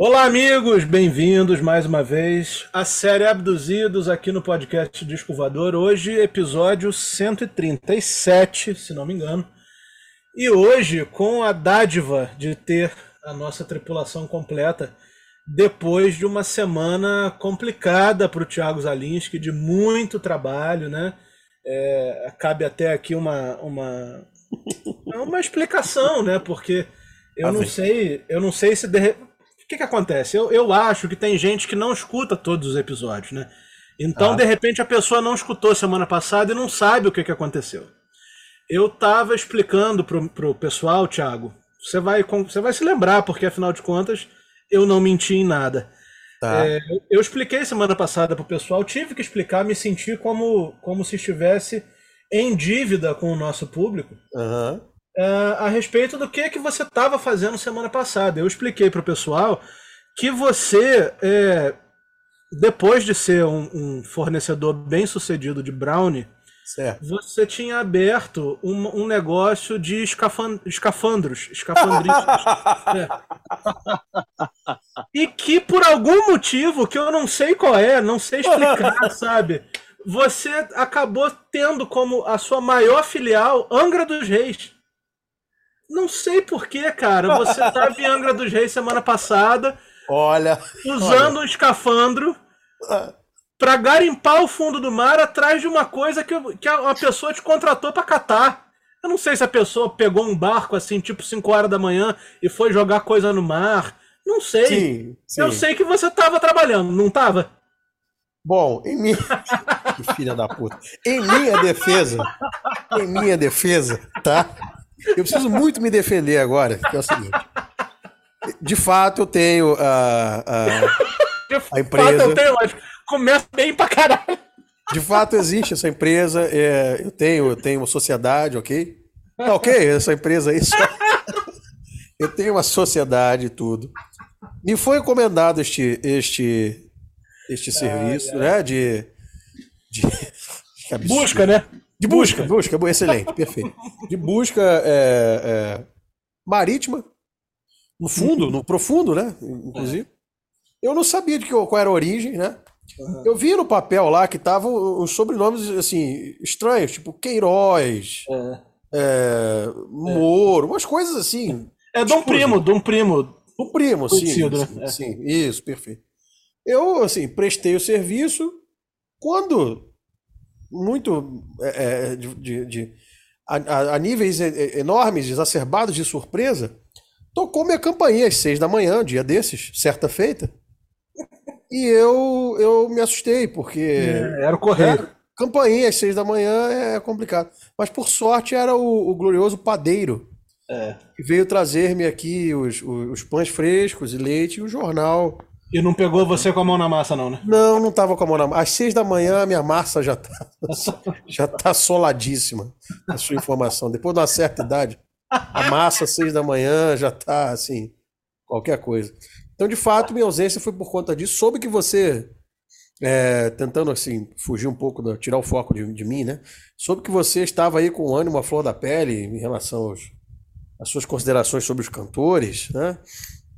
Olá, amigos, bem-vindos mais uma vez à série Abduzidos aqui no podcast Disco Voador. Hoje, episódio 137, se não me engano. E hoje, com a dádiva de ter a nossa tripulação completa, depois de uma semana complicada para o Thiago Zalinski, de muito trabalho, né? É, cabe até aqui uma, uma, uma explicação, né? Porque eu não sei, eu não sei se de... o que, que acontece. Eu, eu acho que tem gente que não escuta todos os episódios, né? Então, ah. de repente, a pessoa não escutou semana passada e não sabe o que, que aconteceu. Eu estava explicando pro, pro pessoal, Thiago. Você vai, você vai se lembrar, porque afinal de contas eu não menti em nada. Tá. É, eu expliquei semana passada pro pessoal, tive que explicar, me senti como, como se estivesse em dívida com o nosso público uhum. É, a respeito do que que você estava fazendo semana passada. Eu expliquei pro pessoal que você, é, depois de ser um, um fornecedor bem sucedido de brownie, Certo. Você tinha aberto um, um negócio de escafand escafandros, escafandristas. é. E que por algum motivo que eu não sei qual é, não sei explicar, sabe? Você acabou tendo como a sua maior filial Angra dos Reis. Não sei porquê, cara. Você estava em Angra dos Reis semana passada. Olha. Usando olha. um escafandro. Para garimpar o fundo do mar atrás de uma coisa que, que a pessoa te contratou para catar. Eu não sei se a pessoa pegou um barco assim, tipo 5 horas da manhã e foi jogar coisa no mar. Não sei. Sim, sim. Eu sei que você estava trabalhando, não estava? Bom, em minha. que filha da puta. Em minha defesa, em minha defesa, tá? Eu preciso muito me defender agora, que é o seguinte. De fato, eu tenho a, a, a empresa. De fato, eu tenho, começa bem pra caralho. De fato, existe essa empresa. É, eu, tenho, eu tenho uma sociedade, ok? Tá ok, essa empresa aí. Só... Eu tenho uma sociedade e tudo. Me foi encomendado este, este, este serviço, né? De. de... Busca, né? De busca, busca, busca, excelente, perfeito. De busca é, é, marítima, no fundo, no profundo, né? Inclusive. Eu não sabia de que, qual era a origem, né? Uhum. Eu vi no papel lá que estavam os sobrenomes assim estranhos, tipo Queiroz, é. É, Moro, umas coisas assim. É de um tipo, primo, de um primo. Do primo, sim, sim, né? sim, isso, perfeito. Eu assim prestei o serviço quando muito é, é de, de, de a, a, níveis enormes, exacerbados de surpresa, tocou minha campainha às seis da manhã, dia desses, certa feita. E eu, eu me assustei, porque. É, era o correio. campainha às seis da manhã é complicado. Mas por sorte era o, o glorioso padeiro. É. Que veio trazer-me aqui os, os, os, pães frescos e leite e o jornal. E não pegou você com a mão na massa, não, né? Não, não tava com a mão na massa. Às seis da manhã, a minha massa já tá, já tá soladíssima. A sua informação. Depois de uma certa idade, a massa às seis da manhã já tá assim, qualquer coisa. Então, de fato, minha ausência foi por conta disso. Soube que você, é, tentando assim, fugir um pouco, tirar o foco de, de, mim, né? Soube que você estava aí com o ânimo à flor da pele em relação aos, às suas considerações sobre os cantores, né?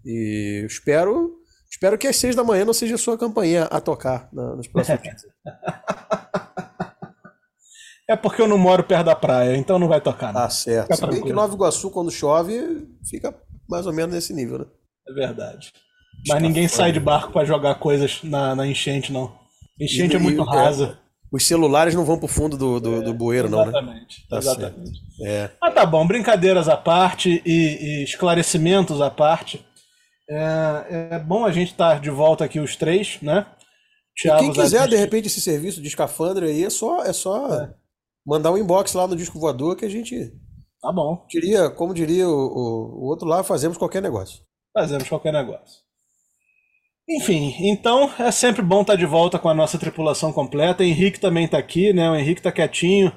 E espero, espero que às seis da manhã não seja a sua campanha a tocar na, nos próximos dias. É porque eu não moro perto da praia, então não vai tocar. Tá certo. Se bem que Nova Iguaçu, quando chove, fica mais ou menos nesse nível, né? É verdade. Mas ninguém sai de barco para jogar coisas na, na, enchente, não. Enchente e, é muito e, rasa. É, os celulares não vão pro fundo do, do, é, do bueiro, não, né? Exatamente. Tá exatamente. É. Mas tá bom, brincadeiras à parte e, e esclarecimentos à parte. É, é, bom a gente estar tá de volta aqui os três, né? Thiago, quem quiser, de repente, esse serviço de escafandro aí, é só, é só é. mandar um inbox lá no Disco Voador que a gente. Tá bom. Diria, como diria o, o, o outro lá, fazemos qualquer negócio. Fazemos qualquer negócio. Enfim, então é sempre bom estar de volta com a nossa tripulação completa. O Henrique também está aqui, né? O Henrique está quietinho.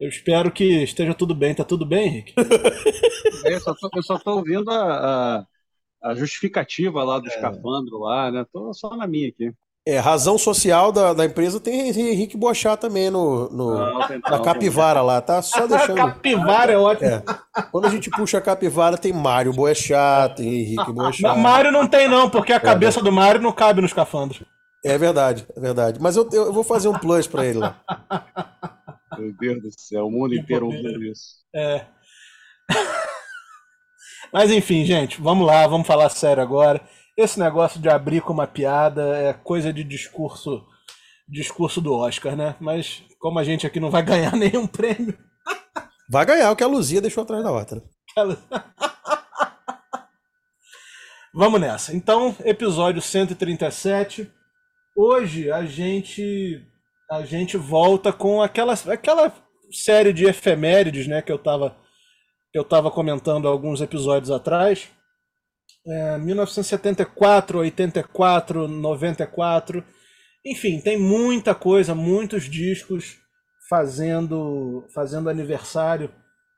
Eu espero que esteja tudo bem. Tá tudo bem, Henrique? eu, só tô, eu só tô ouvindo a, a, a justificativa lá do é. escafandro lá, né? Tô só na minha aqui. É, razão social da, da empresa tem Henrique Bochá também no, no, Não, tem- na não, capivara lá, tá? Só deixando. Capivara é ótimo. É. Quando a gente puxa a capivara, tem Mário Boechat, tem Henrique Boechat. Mário não tem, não, porque a cabeça do Mário não cabe nos escafandros. É verdade, é verdade. Mas eu, eu vou fazer um plus pra ele lá. Meu Deus do céu, o mundo inteiro ouvindo isso. É. Mas enfim, gente, vamos lá, vamos falar sério agora. Esse negócio de abrir com uma piada é coisa de discurso, discurso do Oscar, né? Mas como a gente aqui não vai ganhar nenhum prêmio, Vai ganhar o que a Luzia deixou atrás da outra. vamos nessa. Então, episódio 137. Hoje a gente a gente volta com aquela aquela série de efemérides, né, que eu tava eu tava comentando alguns episódios atrás. É, 1974, 84, 94. Enfim, tem muita coisa, muitos discos fazendo fazendo aniversário,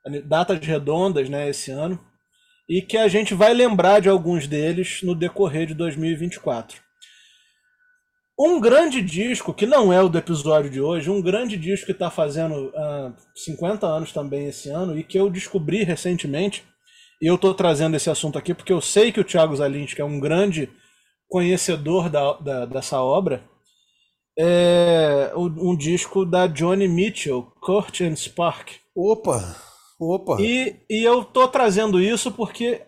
ani- datas redondas, né, esse ano, e que a gente vai lembrar de alguns deles no decorrer de 2024. Um grande disco, que não é o do episódio de hoje, um grande disco que está fazendo ah, 50 anos também esse ano e que eu descobri recentemente, e eu estou trazendo esse assunto aqui porque eu sei que o Thiago Zalinski é um grande conhecedor da, da- dessa obra, é um, disco da Johnny Mitchell, Court and Spark. Opa, opa. E, e eu tô trazendo isso porque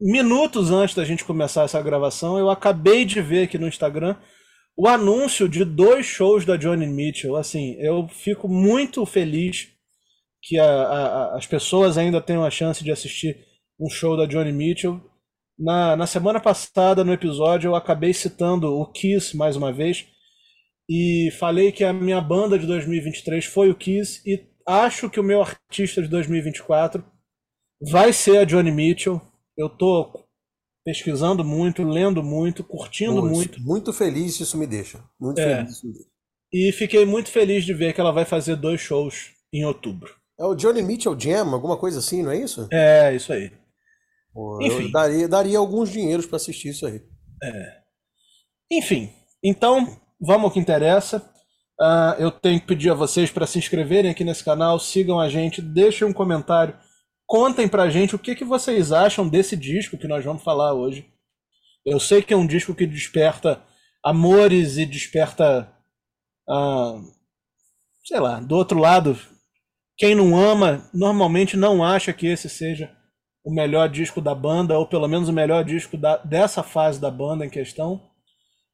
minutos antes da gente começar essa gravação, eu acabei de ver aqui no Instagram o anúncio de dois shows da Johnny Mitchell. Assim, eu fico muito feliz que a- a- as pessoas ainda tenham a chance de assistir um show da Johnny Mitchell. Na, na semana passada, no episódio, eu acabei citando o Kiss mais uma vez e falei que a minha banda de 2023 foi o Kiss e acho que o meu artista de 2024 vai ser a Johnny Mitchell. Eu tô pesquisando muito, lendo muito, curtindo muito Muito feliz isso me deixa. Muito É. feliz isso me deixa. e fiquei muito feliz de ver que ela vai fazer dois shows em outubro. É o Johnny Mitchell Jam, alguma coisa assim, não é isso? É, isso aí. Pô, Enfim. Daria, daria alguns dinheiros pra assistir isso aí. Enfim, então vamos ao que interessa. Ah, eu tenho que pedir a vocês para se inscreverem aqui nesse canal, sigam a gente, deixem um comentário, contem pra gente o que, que vocês acham desse disco que nós vamos falar hoje. Eu sei que é um disco que desperta amores e desperta, ah, sei lá, do outro lado, quem não ama normalmente não acha que esse seja o melhor disco da banda, ou pelo menos o melhor disco da- dessa fase da banda em questão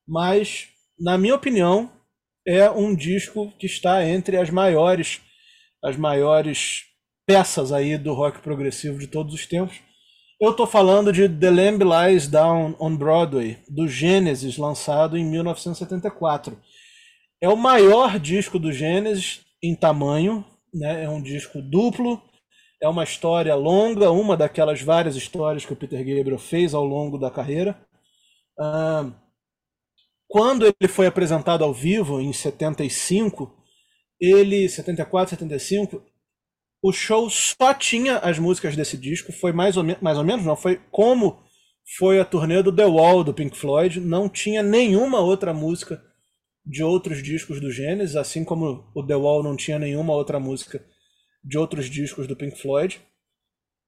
mas na minha opinião é um disco que está entre as maiores as maiores peças aí do rock progressivo de todos os tempos. Eu estou falando de The Lamb Lies Down on Broadway, do Genesis, lançado em 1974. É o maior disco do Genesis em tamanho, né? É um disco duplo, é uma história longa, uma daquelas várias histórias que o Peter Gabriel fez ao longo da carreira. Quando ele foi apresentado ao vivo em 75, ele 74, 75, o show só tinha as músicas desse disco, foi mais ou, mais ou menos, não, foi como foi a turnê do The Wall do Pink Floyd, não tinha nenhuma outra música de outros discos do Genesis, assim como o The Wall não tinha nenhuma outra música de outros discos do Pink Floyd.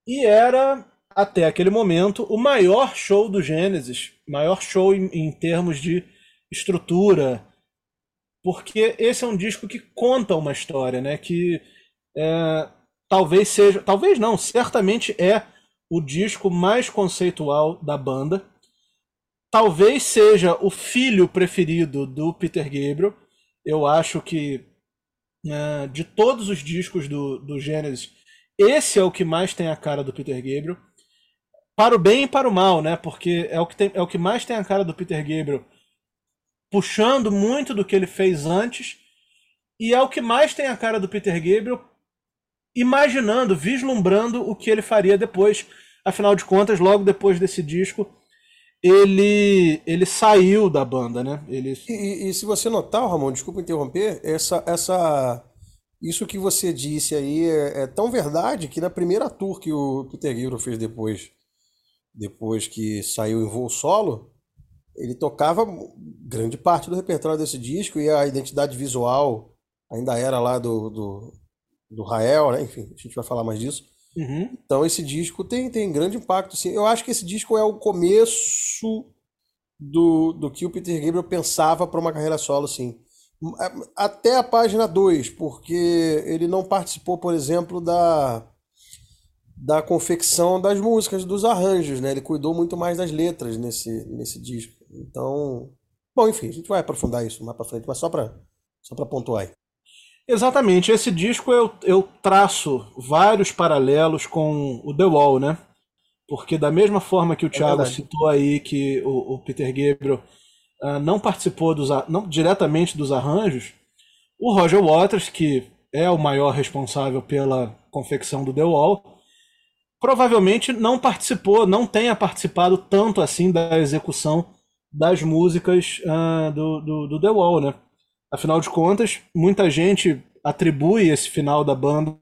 E era até aquele momento o maior show do Genesis, maior show em, em termos de estrutura, porque esse é um disco que conta uma história, né? Que é, talvez seja, talvez não, certamente é o disco mais conceitual da banda. Talvez seja o filho preferido do Peter Gabriel. Eu acho que é, de todos os discos do, do Genesis, esse é o que mais tem a cara do Peter Gabriel. Para o bem e para o mal, né? Porque é o que, tem, é o que mais tem a cara do Peter Gabriel puxando muito do que ele fez antes, e é o que mais tem a cara do Peter Gabriel imaginando, vislumbrando o que ele faria depois. Afinal de contas, logo depois desse disco, ele ele saiu da banda, né? Ele E, e- se você notar, Ramon, desculpa interromper, essa, essa, isso que você disse aí é, é tão verdade que na primeira tour que o Peter Gabriel fez depois, depois que saiu em voo solo, ele tocava grande parte do repertório desse disco e a identidade visual ainda era lá do, do, do Rael, né? Enfim, a gente vai falar mais disso. Uhum. Então esse disco tem, tem grande impacto, sim. Eu acho que esse disco é o começo do, do que o Peter Gabriel pensava para uma carreira solo, sim. Até a página 2, porque ele não participou, por exemplo, da, da confecção das músicas, dos arranjos, né? Ele cuidou muito mais das letras nesse, nesse disco. Então, bom, enfim, a gente vai aprofundar isso mais para frente, mas só para só para pontuar aí. Exatamente, esse disco eu, eu traço vários paralelos com o The Wall, né? Porque da mesma forma que o É Thiago citou aí que o, o Peter Gabriel ah, não participou dos, não diretamente dos arranjos, o Roger Waters, que é o maior responsável pela confecção do The Wall, provavelmente não participou, não tenha participado tanto assim da execução das músicas ah, do, do, do The Wall, né? Afinal de contas, muita gente atribui esse final da banda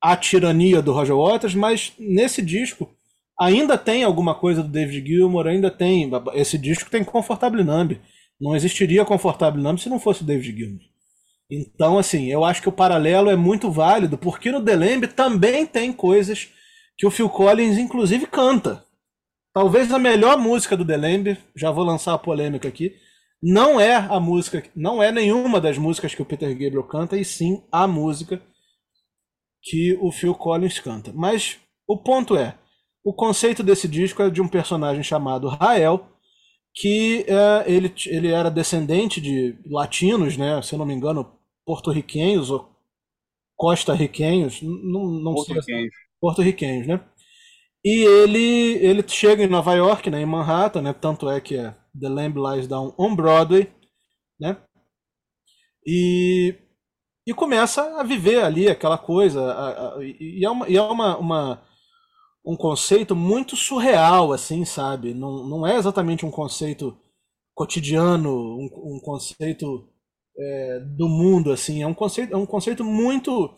à tirania do Roger Waters, mas nesse disco ainda tem alguma coisa do David Gilmour, ainda tem. Esse disco tem Comfortable Numb. Não existiria Comfortable Numb se não fosse o David Gilmour. Então, assim, eu acho que o paralelo é muito válido, porque no The também tem coisas que o Phil Collins, inclusive, canta. Talvez a melhor música do The já vou lançar a polêmica aqui, não é a música, não é nenhuma das músicas que o Peter Gabriel canta, e sim a música que o Phil Collins canta. Mas o ponto é, o conceito desse disco é de um personagem chamado Rael, que é, ele, ele era descendente de latinos, né, se eu não me engano, porto-riquenhos ou costa-riquenhos, não, não sei Português. porto-riquenhos, né? E ele ele chega em Nova York, né, em Manhattan, né? Tanto é que é The Lamb Lies Down on Broadway, né? E e começa a viver ali aquela coisa, a- a- e é uma, e é uma, uma- um conceito muito surreal, assim, sabe? Não, não é exatamente um conceito cotidiano, um, um conceito é, do mundo, assim, é um conceito, é um conceito muito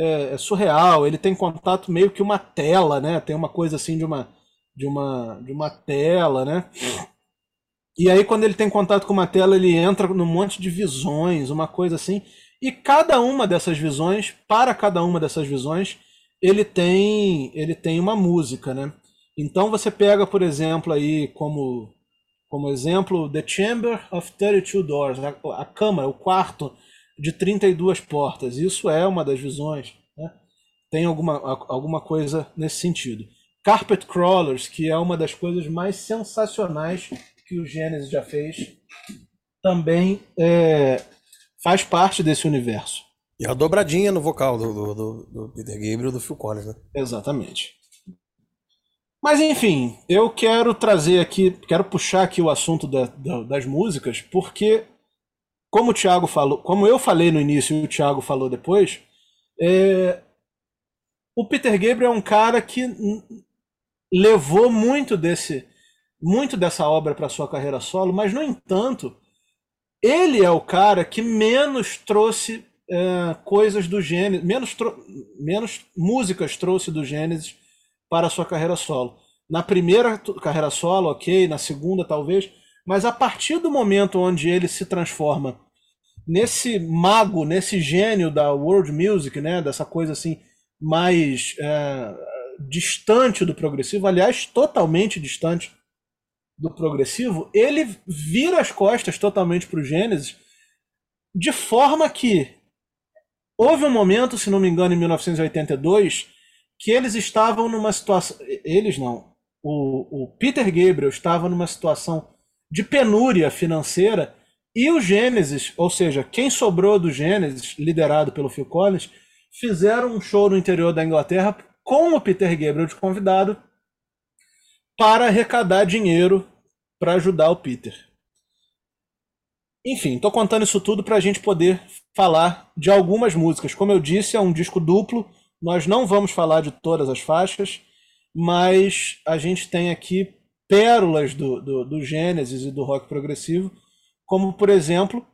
é, é surreal. Ele tem contato meio que uma tela, né? Tem uma coisa assim de uma de uma de uma tela, né? E aí quando ele tem contato com uma tela, ele entra num monte de visões, uma coisa assim. E cada uma dessas visões, para cada uma dessas visões, ele tem ele tem uma música, né? Então você pega, por exemplo, aí como como exemplo, The Chamber of 32 Doors, a, a câmara, o quarto de 32 portas. Isso é uma das visões. Né? Tem alguma, alguma coisa nesse sentido. Carpet Crawlers, que é uma das coisas mais sensacionais que o Gênesis já fez, também é, faz parte desse universo. E a dobradinha no vocal do, do, do- do Peter Gabriel e do Phil Collins, né? Exatamente. Mas enfim, eu quero trazer aqui, quero puxar aqui o assunto da- da- das músicas, porque como o Thiago falou, como eu falei no início e o Thiago falou depois, é, o Peter Gabriel é um cara que levou muito desse, muito dessa obra para sua carreira solo, mas no entanto, ele é o cara que menos trouxe é, coisas do Gênesis, menos, menos músicas trouxe do Gênesis para sua carreira solo. Na primeira carreira solo, ok, na segunda talvez, mas a partir do momento onde ele se transforma nesse mago, nesse gênio da world music, né, dessa coisa assim mais é, distante do progressivo, aliás, totalmente distante do progressivo, ele vira as costas totalmente para o Gênesis, de forma que houve um momento, se não me engano, em 1982, que eles estavam numa situação. Eles não. O, o Peter Gabriel estava numa situação de penúria financeira e o Gênesis, ou seja, quem sobrou do Gênesis, liderado pelo Phil Collins, fizeram um show no interior da Inglaterra com o Peter Gabriel de convidado para arrecadar dinheiro para ajudar o Peter. Enfim, tô contando isso tudo para a gente poder falar de algumas músicas. Como eu disse, é um disco duplo. Nós não vamos falar de todas as faixas, mas a gente tem aqui pérolas do, do, do Gênesis e do rock progressivo, como por exemplo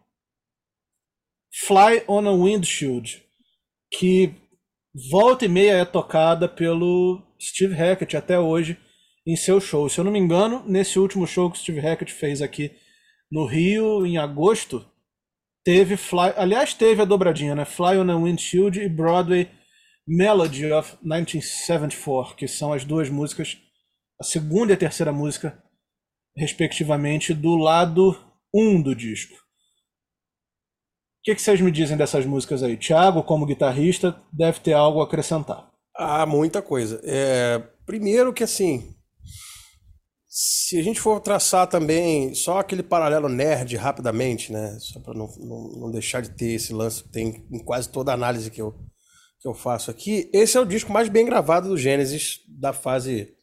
Fly on a Windshield, que volta e meia é tocada pelo Steve Hackett até hoje. em seu show. Se eu não me engano, nesse último show que o Steve Hackett fez aqui no Rio, em agosto, teve Fly. Aliás, teve a dobradinha, né? Fly on a Windshield e Broadway Melody of 1974, que são as duas músicas, a segunda e a terceira música, respectivamente, do lado 1 um do disco. O que, que vocês me dizem dessas músicas aí? Thiago, como guitarrista, deve ter algo a acrescentar. Ah, muita coisa. É, primeiro que assim, se a gente for traçar também só aquele paralelo nerd rapidamente, né? Só para não, não, não, deixar de ter esse lance que tem em quase toda análise que eu, que eu faço aqui, esse é o disco mais bem gravado do Gênesis da fase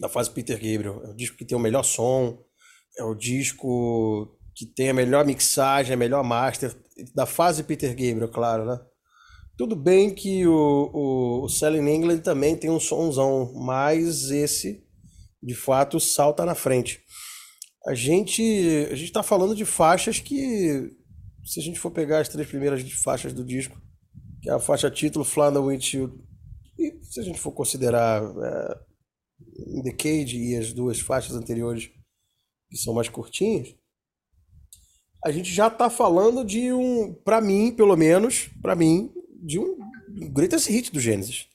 da fase Peter Gabriel. É o disco que tem o melhor som, é o disco que tem a melhor mixagem, a melhor master da fase Peter Gabriel, claro, né? Tudo bem que o, o, o Selling England também tem um somzão, mas esse de fato salta na frente. A gente a gente está falando de faixas que, se a gente for pegar as três primeiras faixas do disco, que é a faixa título the Windshield, e se a gente for considerar é, In the Cage e as duas faixas anteriores que são mais curtinhas, a gente já está falando de um, para mim, pelo menos, para mim, de um greatest hit do Gênesis.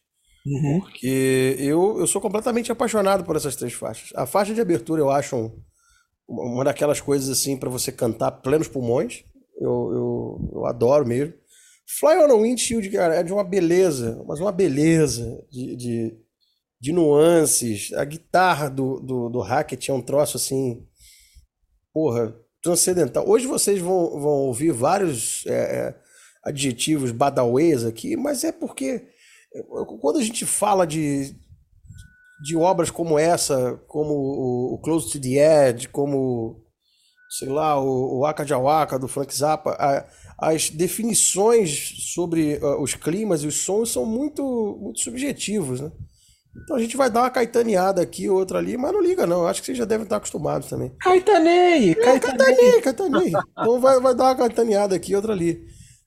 Uhum. Porque eu, eu sou completamente apaixonado por essas três faixas. A faixa de abertura eu acho um, uma daquelas coisas assim para você cantar plenos pulmões. Eu, eu, eu adoro mesmo. Fly on a Windshield, cara, é de uma beleza, mas uma beleza de, de, de nuances. A guitarra do, do, do Hackett é um troço assim, porra, transcendental. Hoje vocês vão, vão ouvir vários é, é, adjetivos badawês aqui, mas é porque quando a gente fala de, de obras como essa, como o, Close to the Edge, como, sei lá, o, o Waka Jawaka do Frank Zappa, a, as definições sobre uh, os climas e os sons são muito, muito subjetivos, né? Então a gente vai dar uma caetaneada aqui, outra ali, mas não liga não, acho que vocês já devem estar acostumados também. Caetanei! É, caetanei, caetanei. Então vai, vai dar uma caetaneada aqui, outra ali.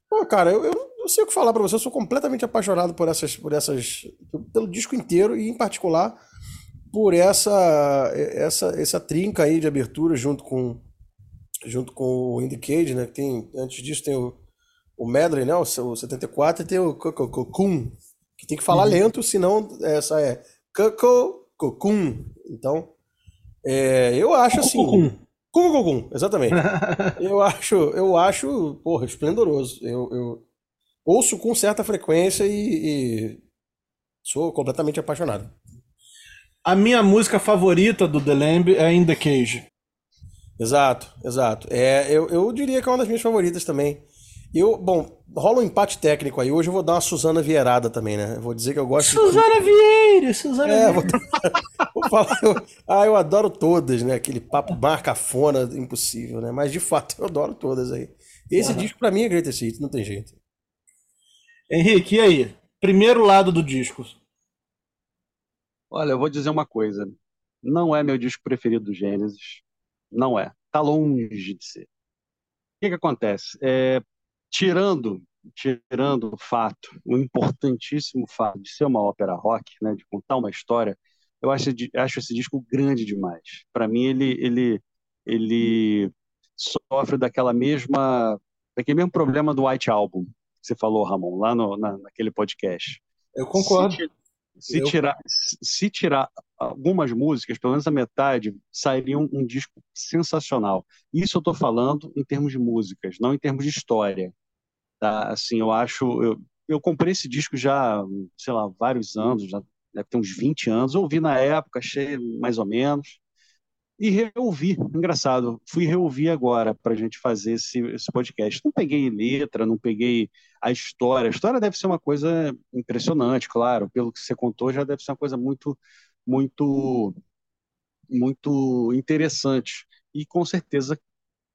Pô, cara, eu, eu não sei o que falar para você, eu sou completamente apaixonado por essas, por essas, pelo disco inteiro e em particular por essa, essa, essa trinca aí de abertura junto com, junto com o Indie Cage, né? Tem, antes disso tem o, o Medley, né? O, o 74 e tem o Cocoon, que tem que falar uhum. lento, senão essa é Cocoon. Então, é, eu acho assim. Cocoon, exatamente. eu acho, eu acho, porra, esplendoroso. Eu, eu, ouço com certa frequência e, e sou completamente apaixonado. A minha música favorita do The Lamb é In The Cage. Exato, exato. É, eu, eu diria que é uma das minhas favoritas também. Eu, bom, rola um empate técnico aí. Hoje eu vou dar uma Suzana Vieirada também, né? Eu vou dizer que eu gosto Suzana de... Vieira, Suzana é, Vieira. Vou... vou falar, eu... ah, eu adoro todas, né? Aquele papo marcafona impossível, né? Mas de fato eu adoro todas aí. Esse uhum. disco pra mim é Greatest Hits, não tem jeito. Henrique, e aí? Primeiro lado do disco. Olha, eu vou dizer uma coisa. Não é meu disco preferido do Gênesis. Não é. Tá longe de ser. O que, que acontece? É, tirando, tirando o fato, o importantíssimo fato de ser uma ópera rock, né, de contar uma história, eu acho, acho esse disco grande demais. Para mim, ele, ele, ele sofre daquela mesma, daquele mesmo problema do White Album, você falou, Ramon, lá no, na, naquele podcast. Eu concordo. Se, se, eu... Tirar, se tirar algumas músicas, pelo menos a metade, sairia um, um disco sensacional. Isso eu estou falando em termos de músicas, não em termos de história. Tá? Assim, eu acho. Eu, eu comprei esse disco já, sei lá, vários anos, já deve ter uns 20 anos. ouvi na época, achei mais ou menos e reouvi. Engraçado, fui reouvir agora para a gente fazer esse, esse podcast. Não peguei letra, não peguei a história. A história deve ser uma coisa impressionante, claro. Pelo que você contou, já deve ser uma coisa muito, muito, muito interessante. E com certeza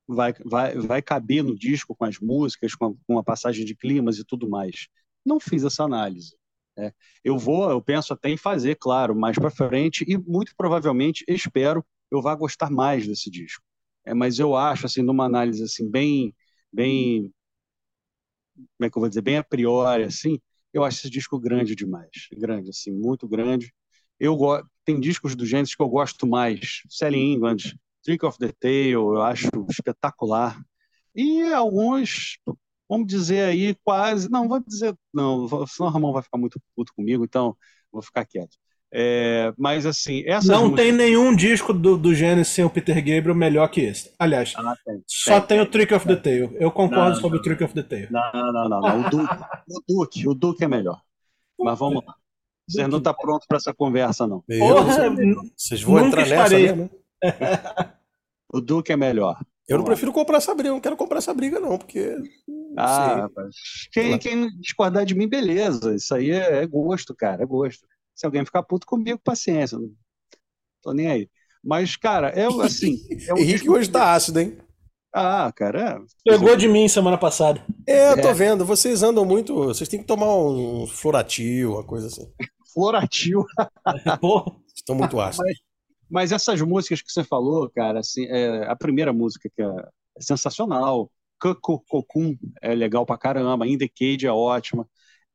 vai, vai, vai caber no disco com as músicas, com a, com a passagem de climas e tudo mais. Não fiz essa análise. É, eu vou, eu penso até em fazer, claro, mais para frente e muito provavelmente espero eu vá gostar mais desse disco. É, mas eu acho, assim, numa análise assim bem, bem, como é que eu vou dizer, bem a priori, assim, eu acho esse disco grande demais, grande, assim, muito grande. Eu. Tem discos do Genesis que eu gosto mais. Sally England, Trick of the Tail, eu acho espetacular. E alguns, vamos dizer aí, quase. Não, vou dizer. Não, senão o Ramon vai ficar muito puto comigo, então vou ficar quieto. É, mas assim, Não músicas... tem nenhum disco do, do Genesis sem o Peter Gabriel melhor que esse. Aliás, ah, tem, só tem, tem, o Trick of the Tail. Eu concordo não, sobre não, o Trick of the Tail. Não, não, não, não. O, Duke, o Duke, o Duke é melhor. Mas vamos lá. Você não está pronto para essa conversa, não. Porra, Vocês vão entrar nessa mesmo? o Duke é melhor. Eu não prefiro comprar essa briga, eu não quero comprar essa briga, não, porque. Ah, rapaz. Quem, quem, discordar de mim, beleza. Isso aí é, é gosto, cara, é gosto. Se alguém ficar puto comigo, paciência. Não tô nem aí. Mas, cara, é assim. É um Henrique hoje tá ácido, hein? Ah, cara. É... Pegou de mim semana passada. É, eu tô é. vendo. Vocês andam muito. Vocês têm que tomar um floratil, uma coisa assim. floratil. Estão muito ácidos. Mas, mas, essas músicas que você falou, cara, assim, é, a primeira música que é, é sensacional. Kokun é legal pra caramba. In the Cage é ótima.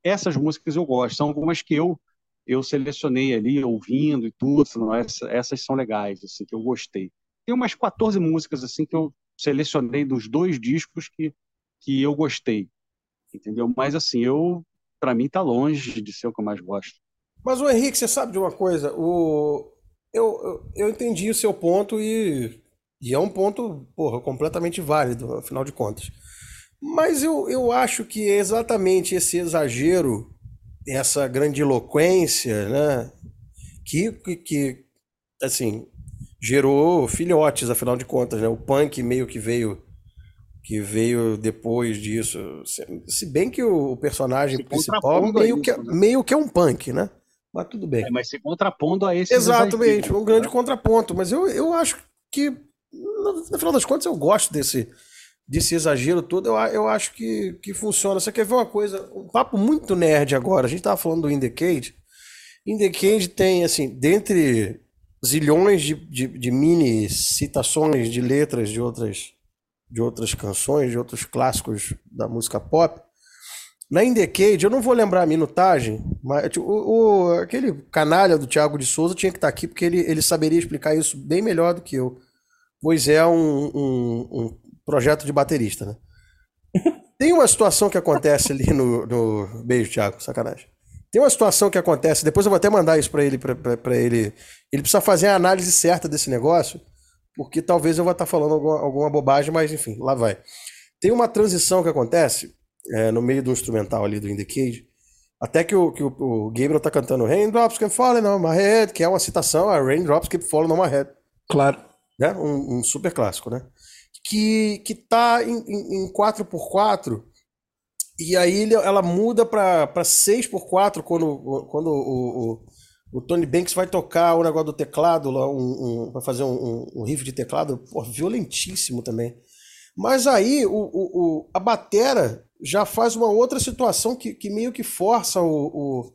Essas músicas eu gosto. São algumas que eu eu selecionei ali, ouvindo e tudo, não, essa, essas são legais, assim, que eu gostei. Tem umas 14 músicas, assim, que eu selecionei dos dois discos que, que eu gostei, entendeu? Mas, assim, eu, para mim, tá longe de ser o que eu mais gosto. Mas, o Henrique, você sabe de uma coisa? O... Eu, eu, eu entendi o seu ponto e, e é um ponto, porra, completamente válido, afinal de contas. Mas eu, eu acho que é exatamente esse exagero essa grandiloquência, né? Que, que, que, assim, gerou filhotes, afinal de contas, né? O punk meio que veio que veio depois disso. Se bem que o personagem se principal meio, que, é, né? meio que é um punk, né? Mas tudo bem. É, mas se contrapondo a esse. Exatamente, um grande né? contraponto. Mas eu, eu acho que, no final das contas, eu gosto desse, desse exagero todo, eu, eu acho que, que funciona. Você quer ver uma coisa? Um papo muito nerd agora. A gente tava falando do In The Cage. In The Cage tem, assim, dentre zilhões de, de, de, mini citações de letras de outras, de outras canções, de outros clássicos da música pop. Na In The Cage, eu não vou lembrar a minutagem, mas tipo, o, o, aquele canalha do Thiago de Souza tinha que estar tá aqui porque ele, ele saberia explicar isso bem melhor do que eu. Pois é um, um, um projeto de baterista, né? Tem uma situação que acontece ali no, no. Beijo, Thiago, sacanagem. Tem uma situação que acontece, depois eu vou até mandar isso para ele, para ele. Ele precisa fazer a análise certa desse negócio, porque talvez eu vá estar tá falando alguma, alguma bobagem, mas enfim, lá vai. Tem uma transição que acontece é, no meio do instrumental ali do In The Cage, até que o, que o, o Gabriel tá cantando Raindrops Keep Falling on My Head, que é uma citação a Raindrops Keep Falling on My Head. Claro. Né? Um, um super clássico, né? Que, que tá em, em, em 4x4 e aí ela muda para 6x4 quando, quando o, o, o, Tony Banks vai tocar o negócio do teclado, lá, um, um, vai fazer um, um, riff de teclado pô, violentíssimo também. Mas aí o, o, a batera já faz uma outra situação que, que meio que força o,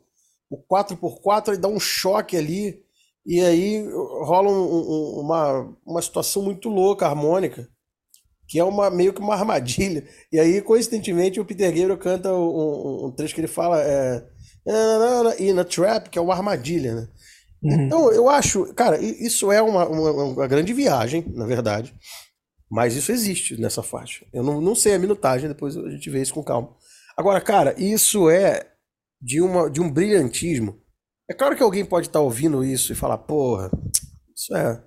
o, o 4x4 e dá um choque ali. E aí rola um, uma, uma situação muito louca, harmônica que é uma meio que uma armadilha. E aí, coincidentemente, o Peter Gabriel canta um, um, um trecho que ele fala é, e na trap, que é uma armadilha, né? Uhum. Então, eu acho, cara, isso é uma, uma, uma, grande viagem, na verdade. Mas isso existe nessa faixa. Eu não, não sei a minutagem, depois a gente vê isso com calma. Agora, cara, isso é de, uma, de um brilhantismo. É claro que alguém pode estar ouvindo isso e falar, porra, isso é.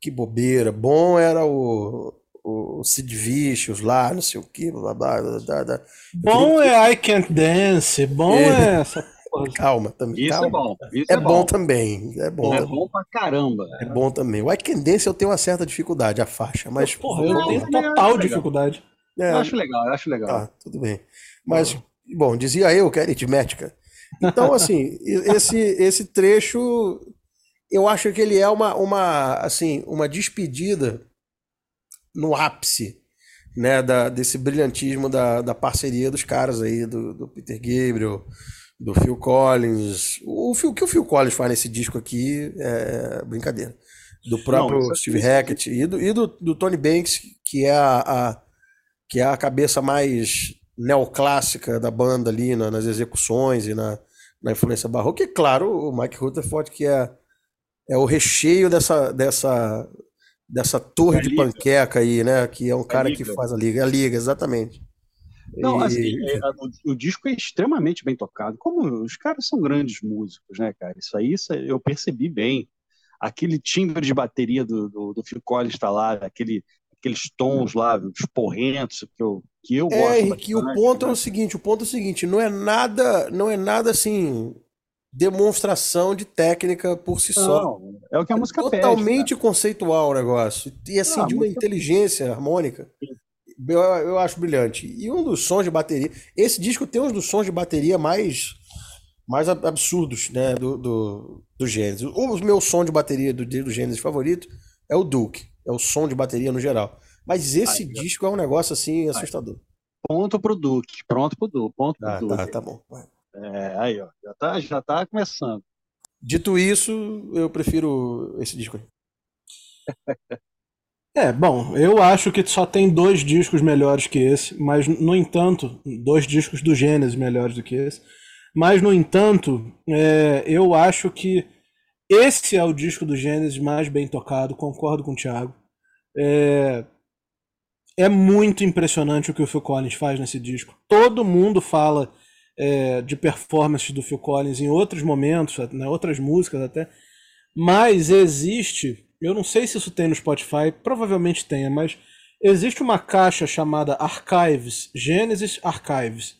Que bobeira. Bom era o, o Sid Vicious lá, não sei o que, blá blá blá. blá, blá. Bom queria... é I Can't Dance, bom é, é essa Calma, também. Isso calma. é bom. Isso é, é bom. bom. também. É bom. É bom pra caramba. É bom também. O I Can Dance eu tenho uma certa dificuldade, a faixa, mas. Porra, eu tenho total dificuldade. É, eu acho legal, eu acho legal. Tá, tudo bem. Mas, bom, dizia eu que era aritmética. Então, assim, esse, esse trecho, eu acho que ele é uma, uma, assim, uma despedida no ápice né, da, desse brilhantismo da, da parceria dos caras aí, do, do Peter Gabriel, do Phil Collins. O, o, que o Phil Collins faz nesse disco aqui é brincadeira. Do próprio Não, Steve Hackett e, do, e do, do, Tony Banks, que é a, a, que é a cabeça mais neoclássica da banda ali na, nas execuções e na, na influência barroca. E claro, o Mike Rutherford, que é é o recheio dessa, dessa, dessa torre de liga. panqueca aí, né? Que é um cara que faz a liga. A liga, exatamente. Não, E- assim, é, o, o disco é extremamente bem tocado. Como os caras são grandes músicos, né, cara? Isso aí isso eu percebi bem. Aquele timbre de bateria do, do, do Phil Collins está lá, aquele, aqueles tons lá, os porrentos que eu, que eu É, gosto Henrique, o ponto é né? o seguinte, o ponto é o seguinte, não é nada, não é nada assim demonstração de técnica por si só. Não, é o que a música pede. Totalmente conceitual o negócio. E assim, Ah, de uma música- inteligência harmônica. Eu, eu acho brilhante. E um dos sons de bateria. Esse disco tem um dos sons de bateria mais, mais ab- absurdos, né? Do, do, do Gênesis. O meu som de bateria do, do Gênesis favorito é o Duke. É o som de bateria no geral. Mas esse Ai, disco é um negócio assim assustador. Ponto pro Duque, pronto pro Duque, ponto pro Ah, Duque. tá, tá bom. É, aí, ó, já tá, já tá começando. Dito isso, eu prefiro esse disco aí. É, bom, eu acho que só tem dois discos melhores que esse, mas, no entanto, dois discos do Gênesis melhores do que esse. Mas, no entanto, é, eu acho que esse é o disco do Gênesis mais bem tocado, concordo com o Thiago. É, é muito impressionante o que o Phil Collins faz nesse disco. Todo mundo fala é, de performances do Phil Collins em outros momentos, né, outras músicas até, mas existe, eu não sei se isso tem no Spotify, provavelmente tenha, mas existe uma caixa chamada Archives, Genesis Archives,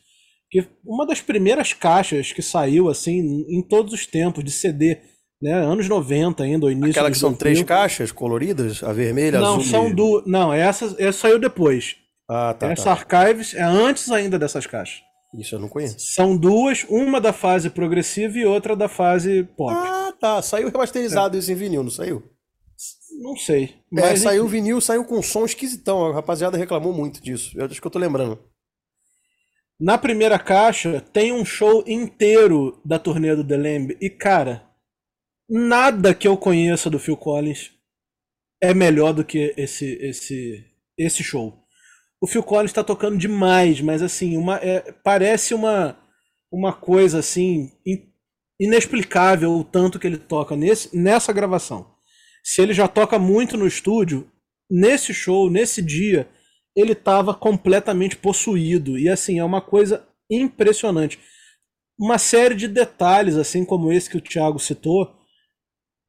que uma das primeiras caixas que saiu assim em todos os tempos de CD, né, anos 90 ainda, o início Aquela que são três 2000. caixas coloridas, a vermelha, a Não, azul são e... duas. Não, essa, essa saiu depois. Ah, tá, essa tá. Archives é antes ainda dessas caixas. Isso eu não conheço. São duas, uma da fase progressiva e outra da fase pop. Ah, tá. Saiu remasterizado isso em vinil, não saiu? Não sei. É, Mas saiu enfim. vinil, saiu com som esquisitão. A rapaziada reclamou muito disso. Eu acho que eu tô lembrando. Na primeira caixa tem um show inteiro da turnê do The Lamb. E, cara, nada que eu conheça do Phil Collins é melhor do que esse, esse, esse show. O Phil Collins está tocando demais, mas assim, uma, é, parece uma, uma coisa assim in- inexplicável o tanto que ele toca nesse, nessa gravação. Se ele já toca muito no estúdio, nesse show, nesse dia, ele estava completamente possuído. E assim, é uma coisa impressionante. Uma série de detalhes, assim como esse que o Thiago citou,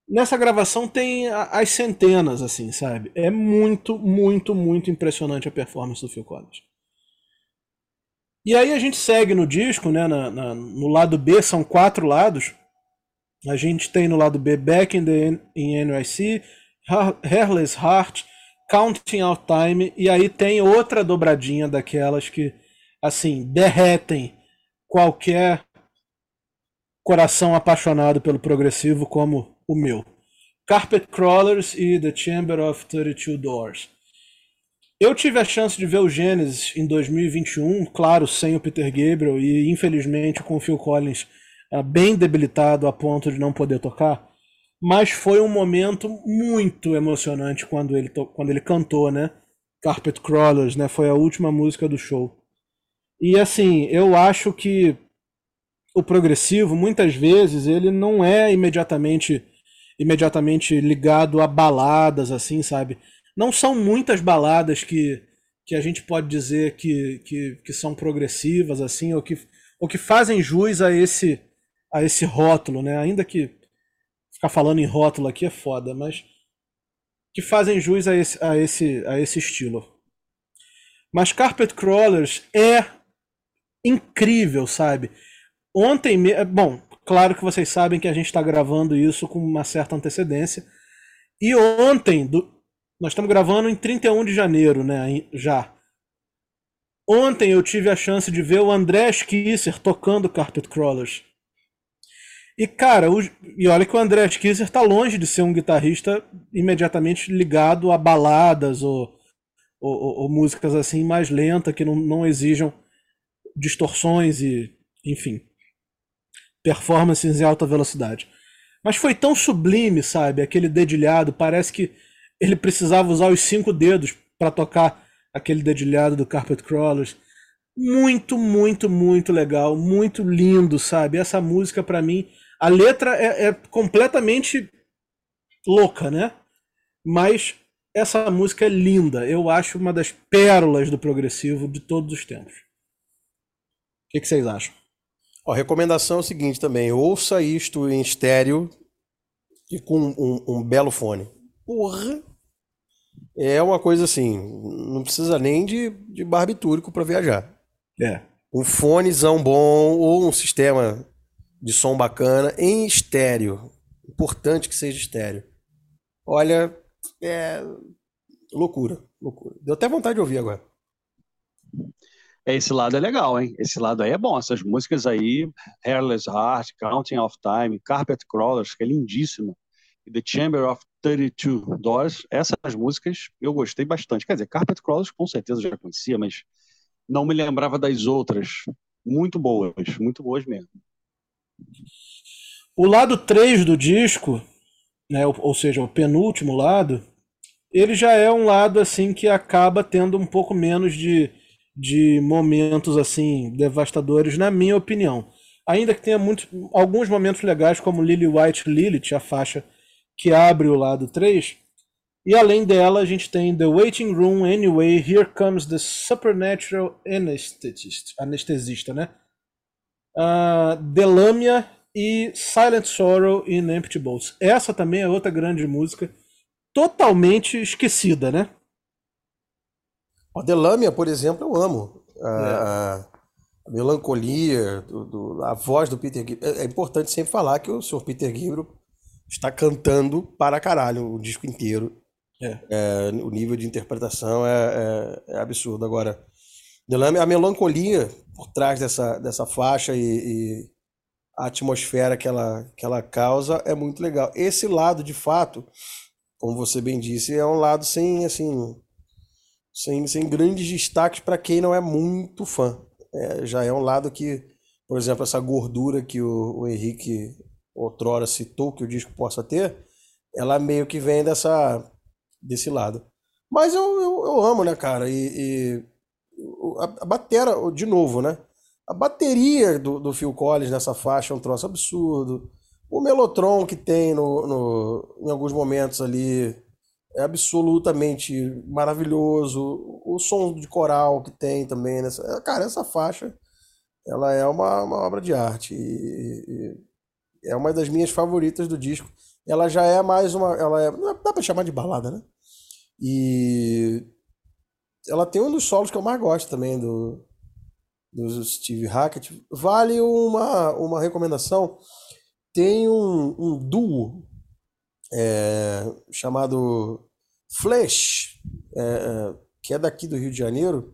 nessa gravação tem as centenas, assim, sabe? É muito, muito, muito impressionante a performance do Phil Collins. E aí a gente segue no disco, né? na- na- no lado B são quatro lados. A gente tem no lado B Back in the in NYC, Ha- Hairless Heart, Counting Out Time, e aí tem outra dobradinha daquelas que, assim, derretem qualquer coração apaixonado pelo progressivo como o meu. Carpet Crawlers e The Chamber of 32 Doors. Eu tive a chance de ver o Genesis em 2021, claro, sem o Peter Gabriel e infelizmente com o Phil Collins ah, bem debilitado a ponto de não poder tocar, mas foi um momento muito emocionante quando ele, quando ele cantou, né? Carpet Crawlers, né? Foi a última música do show. E assim, eu acho que o progressivo, muitas vezes, ele não é imediatamente imediatamente ligado a baladas, assim, sabe? Não são muitas baladas que, que a gente pode dizer que, que, que são progressivas, assim, ou que, ou que fazem jus a esse, a esse rótulo, né? Ainda que ficar falando em rótulo aqui é foda, mas que fazem jus a esse, a esse, a esse estilo. Mas Carpet Crawlers é incrível, sabe? Ontem, me- bom, claro que vocês sabem que a gente está gravando isso com uma certa antecedência. E ontem, do- nós estamos gravando em 31 de janeiro, né? Já. Ontem eu tive a chance de ver o André Kisser tocando Carpet Crawlers. E cara, o- e olha que o André Kisser tá longe de ser um guitarrista imediatamente ligado a baladas ou, ou- ou- ou músicas assim mais lentas que não, não exijam distorções e, enfim, performances em alta velocidade. Mas foi tão sublime, sabe? Aquele dedilhado, parece que ele precisava usar os cinco dedos para tocar aquele dedilhado do Carpet Crawlers. Muito, muito, muito legal, muito lindo, sabe? Essa música para mim, a letra é, é completamente louca, né? Mas essa música é linda. Eu acho uma das pérolas do progressivo de todos os tempos. O que, que vocês acham? Ó, recomendação é o seguinte também: ouça isto em estéreo e com um, um belo fone. Porra! É uma coisa assim, não precisa nem de, de barbitúrico para viajar. É. Um fonezão bom ou um sistema de som bacana em estéreo. Importante que seja estéreo. Olha, é loucura, loucura. Deu até vontade de ouvir agora. Esse lado é legal, hein? Esse lado aí é bom. Essas músicas aí, Hairless Heart, Counting of Time, Carpet Crawlers, que é lindíssimo, e The Chamber of 32 Doors, essas músicas eu gostei bastante. Quer dizer, Carpet Crawlers com certeza já conhecia, mas não me lembrava das outras. Muito boas, muito boas mesmo. O lado 3 do disco, né, ou seja, o penúltimo lado, ele já é um lado assim que acaba tendo um pouco menos de, de momentos assim devastadores, na minha opinião. Ainda que tenha muito, alguns momentos legais, como Lily White Lilith, a faixa que abre o lado 3. E além dela, a gente tem The Waiting Room Anyway, Here Comes the Supernatural Anesthetist, anestesista, né? Uh, Delamia e Silent Sorrow in Empty Boats. Essa também é outra grande música, totalmente esquecida, né? A Delamia, por exemplo, eu amo. A, é. a, a melancolia, do, do, a voz do Peter Gabriel. É, é, importante sempre falar que o senhor Peter Gabriel está cantando para caralho o disco inteiro. É. É, o nível de interpretação é, é, absurdo. Agora, Delamia, a melancolia por trás dessa, dessa faixa e, e a atmosfera que ela, que ela causa é muito legal. Esse lado, de fato, como você bem disse, é um lado sem, assim, sem, sem grandes destaques para quem não é muito fã. É, já é um lado que, por exemplo, essa gordura que o, o Henrique outrora citou que o disco possa ter, ela meio que vem dessa, desse lado. Mas eu, eu, eu amo, né, cara? E, e a, a batera, de novo, né? A bateria do, do Phil Collins nessa faixa é um troço absurdo. O Melotron que tem no, no, em alguns momentos ali é absolutamente maravilhoso. O som de coral que tem também nessa. Cara, essa faixa ela é uma, uma obra de arte. E, e é uma das minhas favoritas do disco. Ela já é mais uma. Ela é, dá pra chamar de balada, né? E ela tem um dos solos que eu mais gosto também do, do Steve Hackett. Vale uma, uma recomendação. Tem um, um duo é, chamado Flash, é, é, que é daqui do Rio de Janeiro,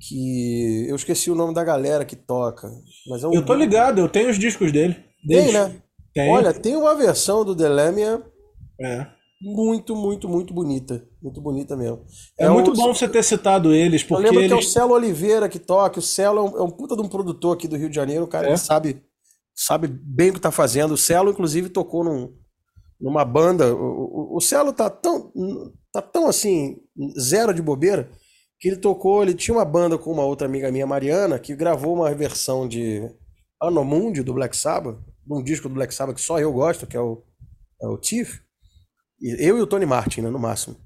que eu esqueci o nome da galera que toca. Mas é um eu tô ligado, eu tenho os discos dele. Tem, né? Tem. Olha, tem uma versão do Delamia é. muito, muito, muito bonita. Muito bonita mesmo. É, é muito o... bom você ter citado eles, porque. Eu lembro eles... que é o Celo Oliveira que toca. O Celo é um, é um puta de um produtor aqui do Rio de Janeiro, o cara é. sabe, sabe bem o que tá fazendo. O Celo, inclusive, tocou num, numa banda. O, o, o Celo tá tão, tá tão assim, zero de bobeira, que ele tocou. Ele tinha uma banda com uma outra amiga minha, Mariana, que gravou uma versão de Anomundi do Black Sabbath um disco do Black Sabbath que só eu gosto, que é o, é o Tiff. Eu e o Tony Martin, né, no máximo.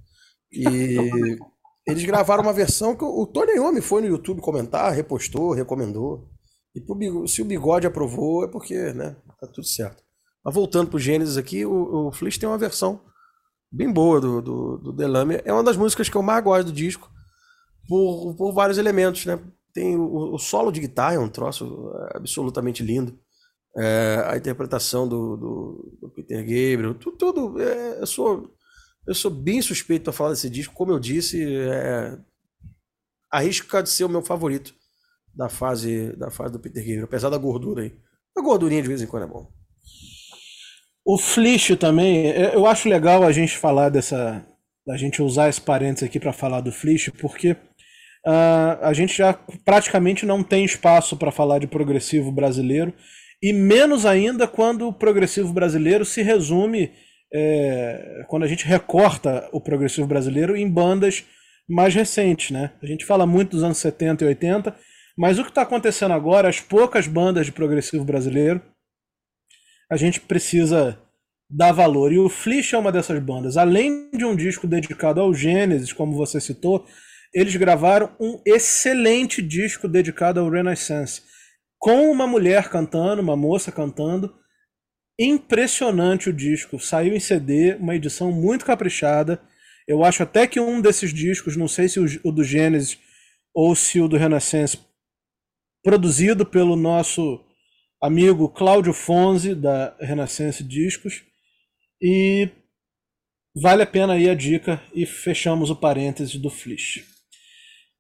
E eles gravaram uma versão que o Tony Iommi foi no YouTube comentar, repostou, recomendou. E se o Bigode aprovou, é porque, né, tá tudo certo. Mas voltando pro Gênesis aqui, o, o tem uma versão bem boa do, do, do Delame. É uma das músicas que eu mais gosto do disco, por, por vários elementos, né? Tem o, o solo de guitarra, é um troço absolutamente lindo é, a interpretação do, do, do, Peter Gabriel, tudo. tudo é, eu, sou, eu sou bem suspeito para falar desse disco, como eu disse, é, arrisco de ser o meu favorito da fase, da fase do Peter Gabriel, apesar da gordura aí. A gordurinha de vez em quando é bom. O Flish também, eu acho legal a gente falar dessa. a gente usar esse parênteses aqui para falar do Flish, porque uh, a gente já praticamente não tem espaço para falar de progressivo brasileiro e menos ainda quando o progressivo brasileiro se resume, é, quando a gente recorta o progressivo brasileiro em bandas mais recentes. Né? A gente fala muito dos anos 70 e 80, mas o que está acontecendo agora, as poucas bandas de progressivo brasileiro, a gente precisa dá valor. E o Flesh é uma dessas bandas. Além de um disco dedicado ao Gênesis, como você citou, eles gravaram um excelente disco dedicado ao Renaissance, com uma mulher cantando, uma moça cantando. Impressionante o disco. Saiu em CD, uma edição muito caprichada. Eu acho até que um desses discos, não sei se o, do Gênesis ou se o do Renaissance, produzido pelo nosso amigo Cláudio Fonzi, da Renaissance Discos. E vale a pena aí a dica e fechamos o parênteses do Flish.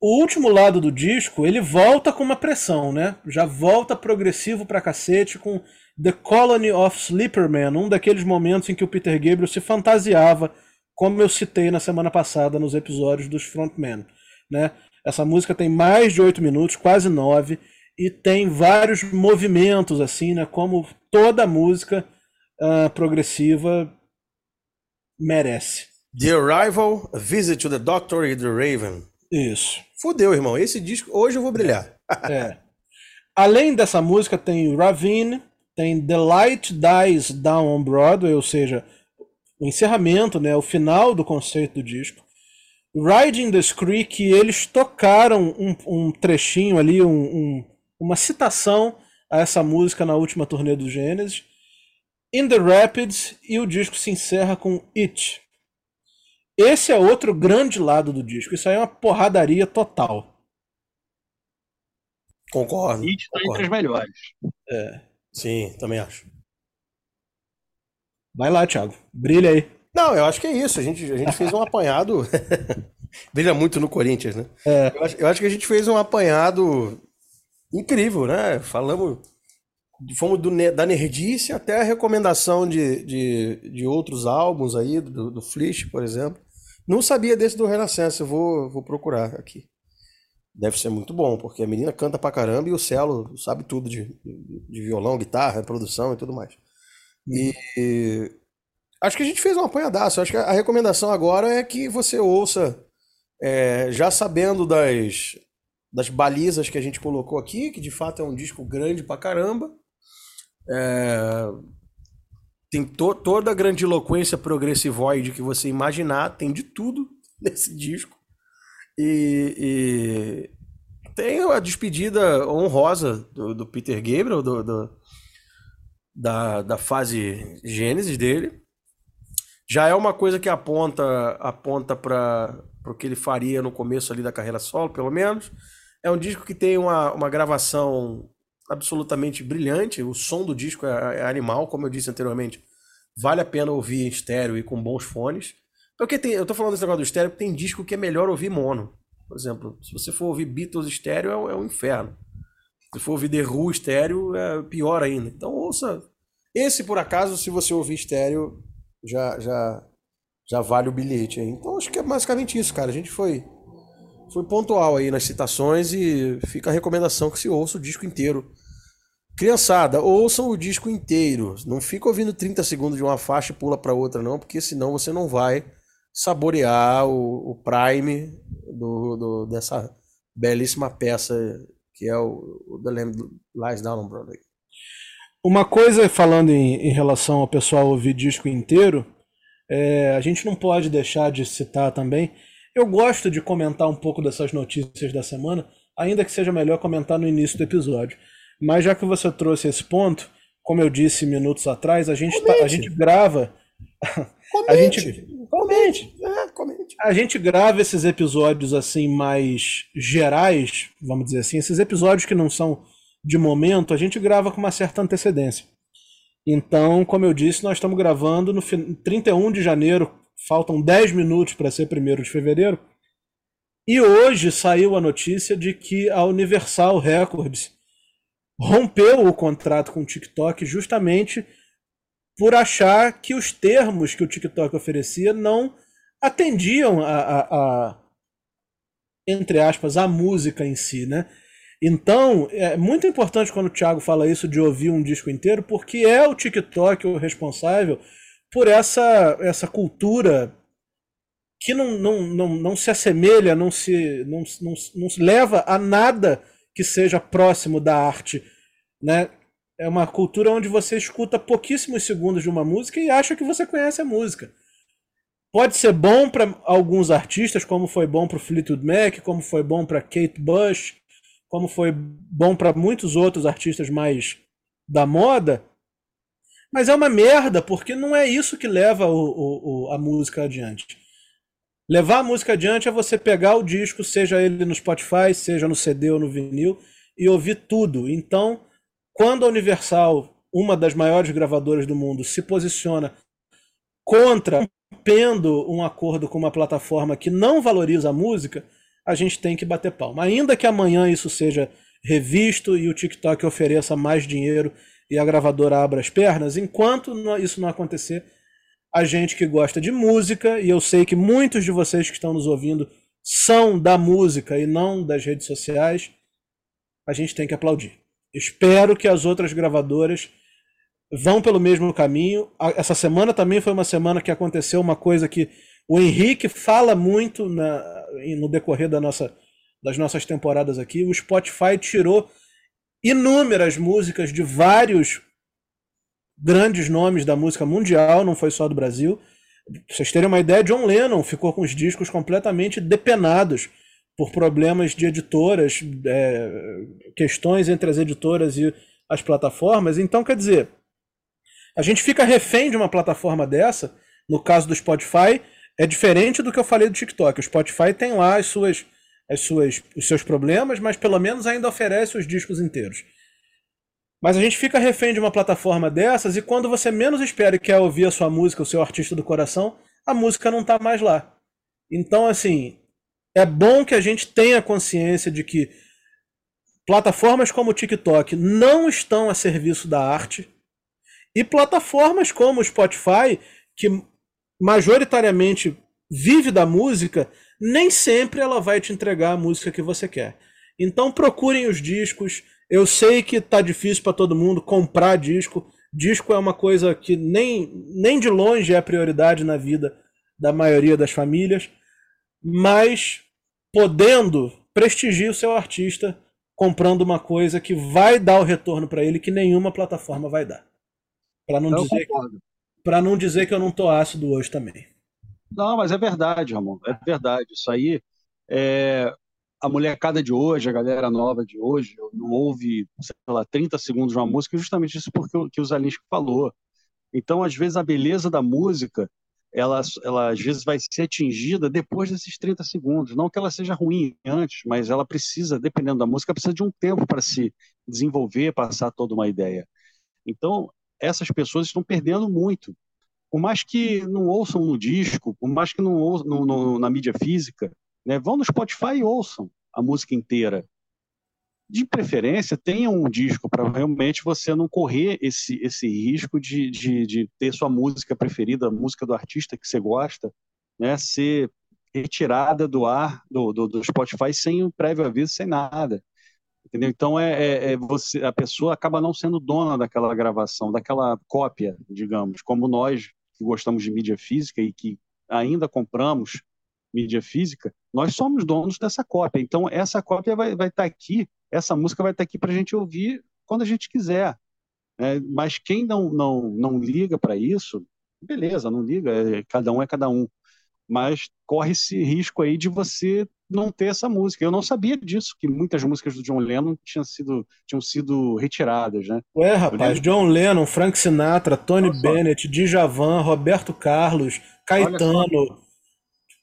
O último lado do disco, ele volta com uma pressão, né? Já volta progressivo pra cacete com The Colony of Sleeperman, um daqueles momentos em que o Peter Gabriel se fantasiava como eu citei na semana passada nos episódios dos Frontmen. Né? Essa música tem mais de oito minutos, quase nove, e tem vários movimentos, assim, né? como toda música uh, progressiva merece. The Arrival, A Visit to the Doctor e The Raven. Isso. Fudeu, irmão. Esse disco, hoje eu vou brilhar. é. Além dessa música, tem Ravine, tem The Light Dies Down on Broadway, ou seja, o encerramento, né, o final do conceito do disco. Riding the Creek, eles tocaram um, um trechinho ali, um, um, uma citação a essa música na última turnê do Gênesis. In the Rapids, e o disco se encerra com It. Esse é outro grande lado do disco. Isso aí é uma porradaria total. Concordo. It está entre as melhores. É. Sim, também acho. Vai lá, Thiago. Brilha aí. Não, eu acho que é isso. A gente, a gente fez um apanhado. Brilha muito no Corinthians, né? É. Eu, acho, eu acho que a gente fez um apanhado incrível, né? Falamos. Fomos do, da nerdice até a recomendação de, de, de outros álbuns aí, do, do Flish, por exemplo. Não sabia desse do Renascença, eu vou, vou procurar aqui. Deve ser muito bom, porque a menina canta pra caramba e o Celo sabe tudo de, de violão, guitarra, produção e tudo mais. E acho que a gente fez um apanhadaço. Acho que a recomendação agora é que você ouça, é, já sabendo das, das balizas que a gente colocou aqui, que de fato é um disco grande pra caramba. É, tem to, toda a grandiloquência progressivoide que você imaginar, tem de tudo nesse disco. E, e tem a despedida honrosa do, do Peter Gabriel, do, do da, da fase Gênesis dele. Já é uma coisa que aponta aponta para o que ele faria no começo ali da carreira solo, pelo menos. É um disco que tem uma, uma gravação absolutamente brilhante. O som do disco é, é animal, como eu disse anteriormente. Vale a pena ouvir em estéreo e com bons fones. Porque tem, eu tô falando desse negócio do estéreo, porque tem disco que é melhor ouvir mono. Por exemplo, se você for ouvir Beatles estéreo, é, é um inferno. Se for ouvir The Who estéreo, é pior ainda. Então ouça. Esse, por acaso, se você ouvir estéreo, já, já, já vale o bilhete. Então acho que é basicamente isso, cara. A gente foi, foi pontual aí nas citações e fica a recomendação que se ouça o disco inteiro. Criançada, ouçam o disco inteiro. Não fica ouvindo 30 segundos de uma faixa e pula para outra, não, porque senão você não vai saborear o, o prime do, do, dessa belíssima peça que é o, o The Lamb Lies Down on Broadway. Uma coisa, falando em, em relação ao pessoal ouvir disco inteiro, é, a gente não pode deixar de citar também. Eu gosto de comentar um pouco dessas notícias da semana, ainda que seja melhor comentar no início do episódio. Mas já que você trouxe esse ponto, como eu disse minutos atrás, a gente, tá, a gente grava. Comente. A gente, comente. É, comente. A gente grava esses episódios assim mais gerais, vamos dizer assim, esses episódios que não são de momento, a gente grava com uma certa antecedência. Então, como eu disse, nós estamos gravando no 31 de janeiro, faltam 10 minutos para ser 1 de fevereiro. E hoje saiu a notícia de que a Universal Records rompeu o contrato com o TikTok justamente por achar que os termos que o TikTok oferecia não atendiam a, a, a entre aspas, a música em si, né? Então, é muito importante quando o Thiago fala isso de ouvir um disco inteiro, porque é o TikTok o responsável por essa, essa cultura que não, não, não, não se assemelha, não se, não, não, não se leva a nada que seja próximo da arte, né? é uma cultura onde você escuta pouquíssimos segundos de uma música e acha que você conhece a música. Pode ser bom para alguns artistas, como foi bom para o Fleetwood Mac, como foi bom para Kate Bush, como foi bom para muitos outros artistas mais da moda, mas é uma merda, porque não é isso que leva o, o, a música adiante. Levar a música adiante é você pegar o disco, seja ele no Spotify, seja no CD ou no vinil, e ouvir tudo. Então, quando a Universal, uma das maiores gravadoras do mundo, se posiciona contra, rompendo um acordo com uma plataforma que não valoriza a música, a gente tem que bater palma. Ainda que amanhã isso seja revisto e o TikTok ofereça mais dinheiro e a gravadora abra as pernas, enquanto isso não acontecer, a gente que gosta de música, e eu sei que muitos de vocês que estão nos ouvindo são da música e não das redes sociais, a gente tem que aplaudir. Espero que as outras gravadoras vão pelo mesmo caminho. Essa semana também foi uma semana que aconteceu uma coisa que o Henrique fala muito na, no decorrer da nossa, das nossas temporadas aqui. O Spotify tirou inúmeras músicas de vários grandes nomes da música mundial, não foi só do Brasil. Pra vocês terem uma ideia, John Lennon ficou com os discos completamente depenados por problemas de editoras, é, questões entre as editoras e as plataformas. Então, quer dizer, a gente fica refém de uma plataforma dessa, no caso do Spotify, é diferente do que eu falei do TikTok. O Spotify tem lá as suas as suas, os seus problemas, mas pelo menos ainda oferece os discos inteiros. Mas a gente fica refém de uma plataforma dessas e quando você menos espera e quer ouvir a sua música, o seu artista do coração, a música não está mais lá. Então, assim, é bom que a gente tenha consciência de que plataformas como o TikTok não estão a serviço da arte e plataformas como o Spotify, que majoritariamente vive da música, nem sempre ela vai te entregar a música que você quer. Então procurem os discos. Eu sei que tá difícil para todo mundo comprar disco. Disco é uma coisa que nem, nem de longe é a prioridade na vida da maioria das famílias, mas podendo, prestigie o seu artista comprando uma coisa que vai dar o retorno para ele que nenhuma plataforma vai dar. Para não, dizer, não dizer que eu não tô ácido hoje também. Não, mas é verdade, Ramon, é verdade. Isso aí, é, a molecada de hoje, a galera nova de hoje, não ouve, sei lá, 30 segundos de uma música, justamente isso porque que o Zalinski falou. Então, às vezes, a beleza da música, ela, ela às vezes vai ser atingida depois desses 30 segundos. Não que ela seja ruim antes, mas ela precisa, dependendo da música, precisa de um tempo para se desenvolver, passar toda uma ideia. Então, essas pessoas estão perdendo muito por mais que não ouçam no disco, por mais que não ouçam no, no, na mídia física, né, vão no Spotify e ouçam a música inteira. De preferência, tenham um disco para realmente você não correr esse, esse risco de, de, de, ter sua música preferida, a música do artista que você gosta, né, ser retirada do ar do, do, do Spotify sem um prévio aviso, sem nada. Entendeu? Então é, é, é, você, a pessoa acaba não sendo dona daquela gravação, daquela cópia, digamos, como nós que gostamos de mídia física e que ainda compramos mídia física, nós somos donos dessa cópia. Então, essa cópia vai estar tá aqui, essa música vai estar tá aqui para a gente ouvir quando a gente quiser. É, mas quem não, não, não liga para isso, beleza, não liga, é, cada um é cada um. Mas corre esse risco aí de você não ter essa música. Eu não sabia disso, que muitas músicas do John Lennon tinham sido, tinham sido retiradas, né? Ué, rapaz, John Lennon, Frank Sinatra, Tony. Bennett, Djavan, Roberto Carlos, Caetano,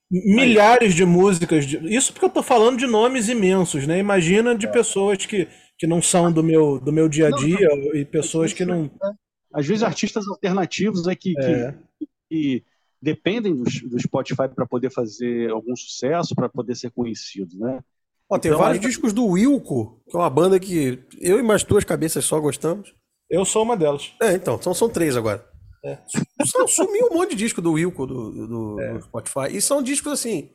milhares de músicas. De... Isso porque eu tô falando de nomes imensos, né? Imagina de é. pessoas que, que não são do meu, do meu dia a dia não, não. e pessoas que não... É. Às vezes artistas alternativos é que, é. que, que dependem do, do Spotify para poder fazer algum sucesso, para poder ser conhecido, né? Ó, tem então, vários discos do Wilco, que é uma banda que eu e mais duas cabeças só gostamos. Eu sou uma delas. É, então, então são três agora. É. Sumiu um monte de disco do Wilco do, do, é. do, Spotify. E são discos assim.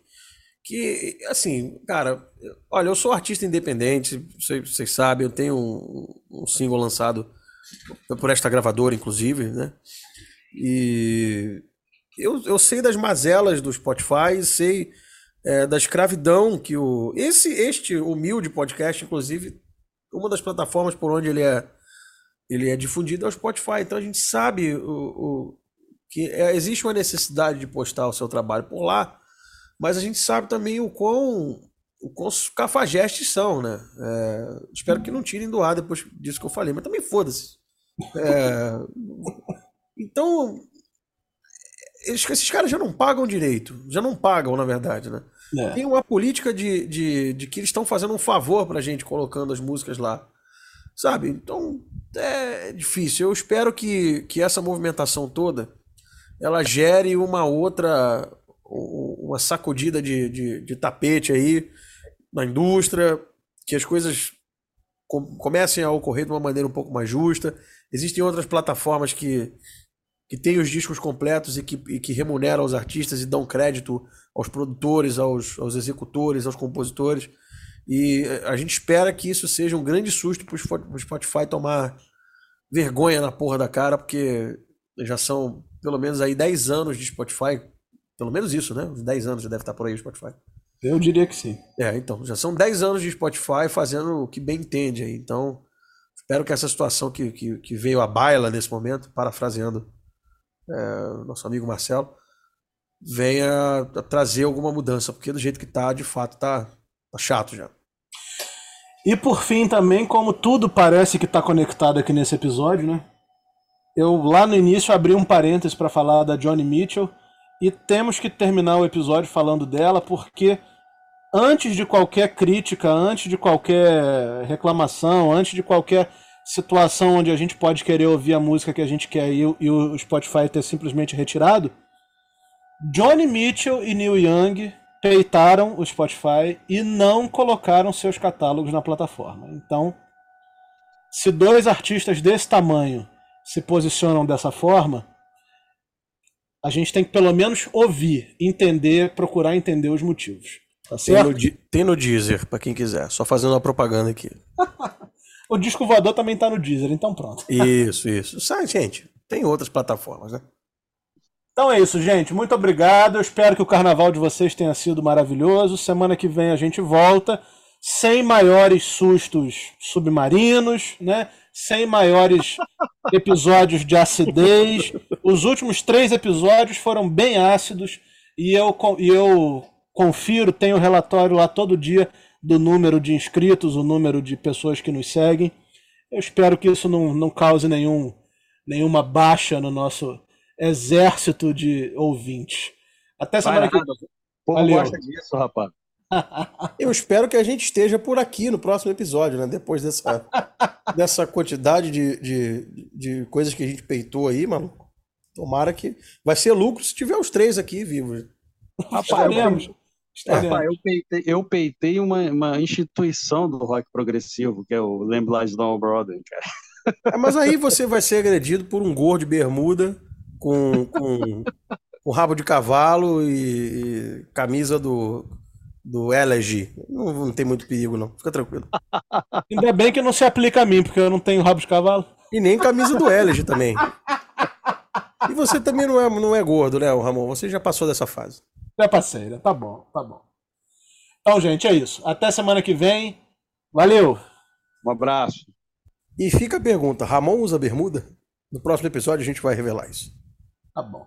Que, assim, cara, olha, eu sou artista independente, vocês, vocês sabem, eu tenho um, um single lançado por esta gravadora, inclusive, né? E eu, eu sei das mazelas do Spotify, sei é, da escravidão que o. Esse, este humilde podcast, inclusive, uma das plataformas por onde ele é, ele é difundido ao Spotify. Então a gente sabe o, o que é, existe uma necessidade de postar o seu trabalho por lá, mas a gente sabe também o quão, o quão cafajestes são, né? É, espero que não tirem do ar depois disso que eu falei, mas também foda-se. É, então, esses caras já não pagam direito, já não pagam, na verdade, né? É. Tem uma política de, de, de que eles estão fazendo um favor pra gente colocando as músicas lá. Sabe? Então é difícil. Eu espero que, que essa movimentação toda ela gere uma outra, uma sacudida de, de, de tapete aí na indústria, que as coisas comecem a ocorrer de uma maneira um pouco mais justa. Existem outras plataformas que, que têm os discos completos e que, e que remuneram os artistas e dão crédito aos produtores, aos, aos executores, aos compositores. E a gente espera que isso seja um grande susto para o Spotify tomar vergonha na porra da cara, porque já são pelo menos aí 10 anos de Spotify. Pelo menos isso, né? Uns 10 anos já deve estar por aí o Spotify. Eu diria que sim. É, então, já são 10 anos de Spotify fazendo o que bem entende aí. Então, espero que essa situação que, que, que veio à baila nesse momento, parafraseando é, nosso amigo Marcelo, venha trazer alguma mudança, porque do jeito que tá, de fato, tá, tá chato já. E por fim também, como tudo parece que está conectado aqui nesse episódio, né? Eu lá no início abri um parênteses para falar da Johnny Mitchell e temos que terminar o episódio falando dela porque antes de qualquer crítica, antes de qualquer reclamação, antes de qualquer situação onde a gente pode querer ouvir a música que a gente quer e, e o Spotify ter simplesmente retirado, Johnny Mitchell e Neil Young peitaram o Spotify e não colocaram seus catálogos na plataforma. Então, se dois artistas desse tamanho se posicionam dessa forma, a gente tem que pelo menos ouvir, entender, procurar entender os motivos. Tá? Tem, no, tem no Deezer, para quem quiser. Só fazendo uma propaganda aqui. o disco voador também tá no Deezer, então pronto. isso, isso. Sai, gente, tem outras plataformas, né? Então é isso, gente. Muito obrigado. Eu espero que o carnaval de vocês tenha sido maravilhoso. Semana que vem a gente volta sem maiores sustos submarinos, né? sem maiores episódios de acidez. Os últimos três episódios foram bem ácidos e eu, e eu confiro, tenho um relatório lá todo dia do número de inscritos, o número de pessoas que nos seguem. Eu espero que isso não, não cause nenhum, nenhuma baixa no nosso exército de ouvintes. Até semana que vem. O povo gosta disso, rapaz. Eu espero que a gente esteja por aqui no próximo episódio, né? Depois dessa, dessa quantidade de, de, de coisas que a gente peitou aí, mano. Tomara que. Vai ser lucro se tiver os três aqui vivos. Estaremos. Estaremos. eu peitei, eu peitei uma, uma instituição do rock progressivo, que é o Lamb Down Brother, cara. É, mas aí você vai ser agredido por um gordo de bermuda com, com, com rabo de cavalo e, e camisa do do Elegy. Não, não, tem muito perigo, não. Fica tranquilo. Ainda bem que não se aplica a mim, porque eu não tenho rabo de cavalo. E nem camisa do Elegy também. E você também não é, não é gordo, né, Ramon? Você já passou dessa fase. Passei, né? Tá bom, tá bom. Então, gente, é isso. Até semana que vem. Valeu! Um abraço. E fica a pergunta: Ramon usa bermuda? No próximo episódio a gente vai revelar isso. Tá bom.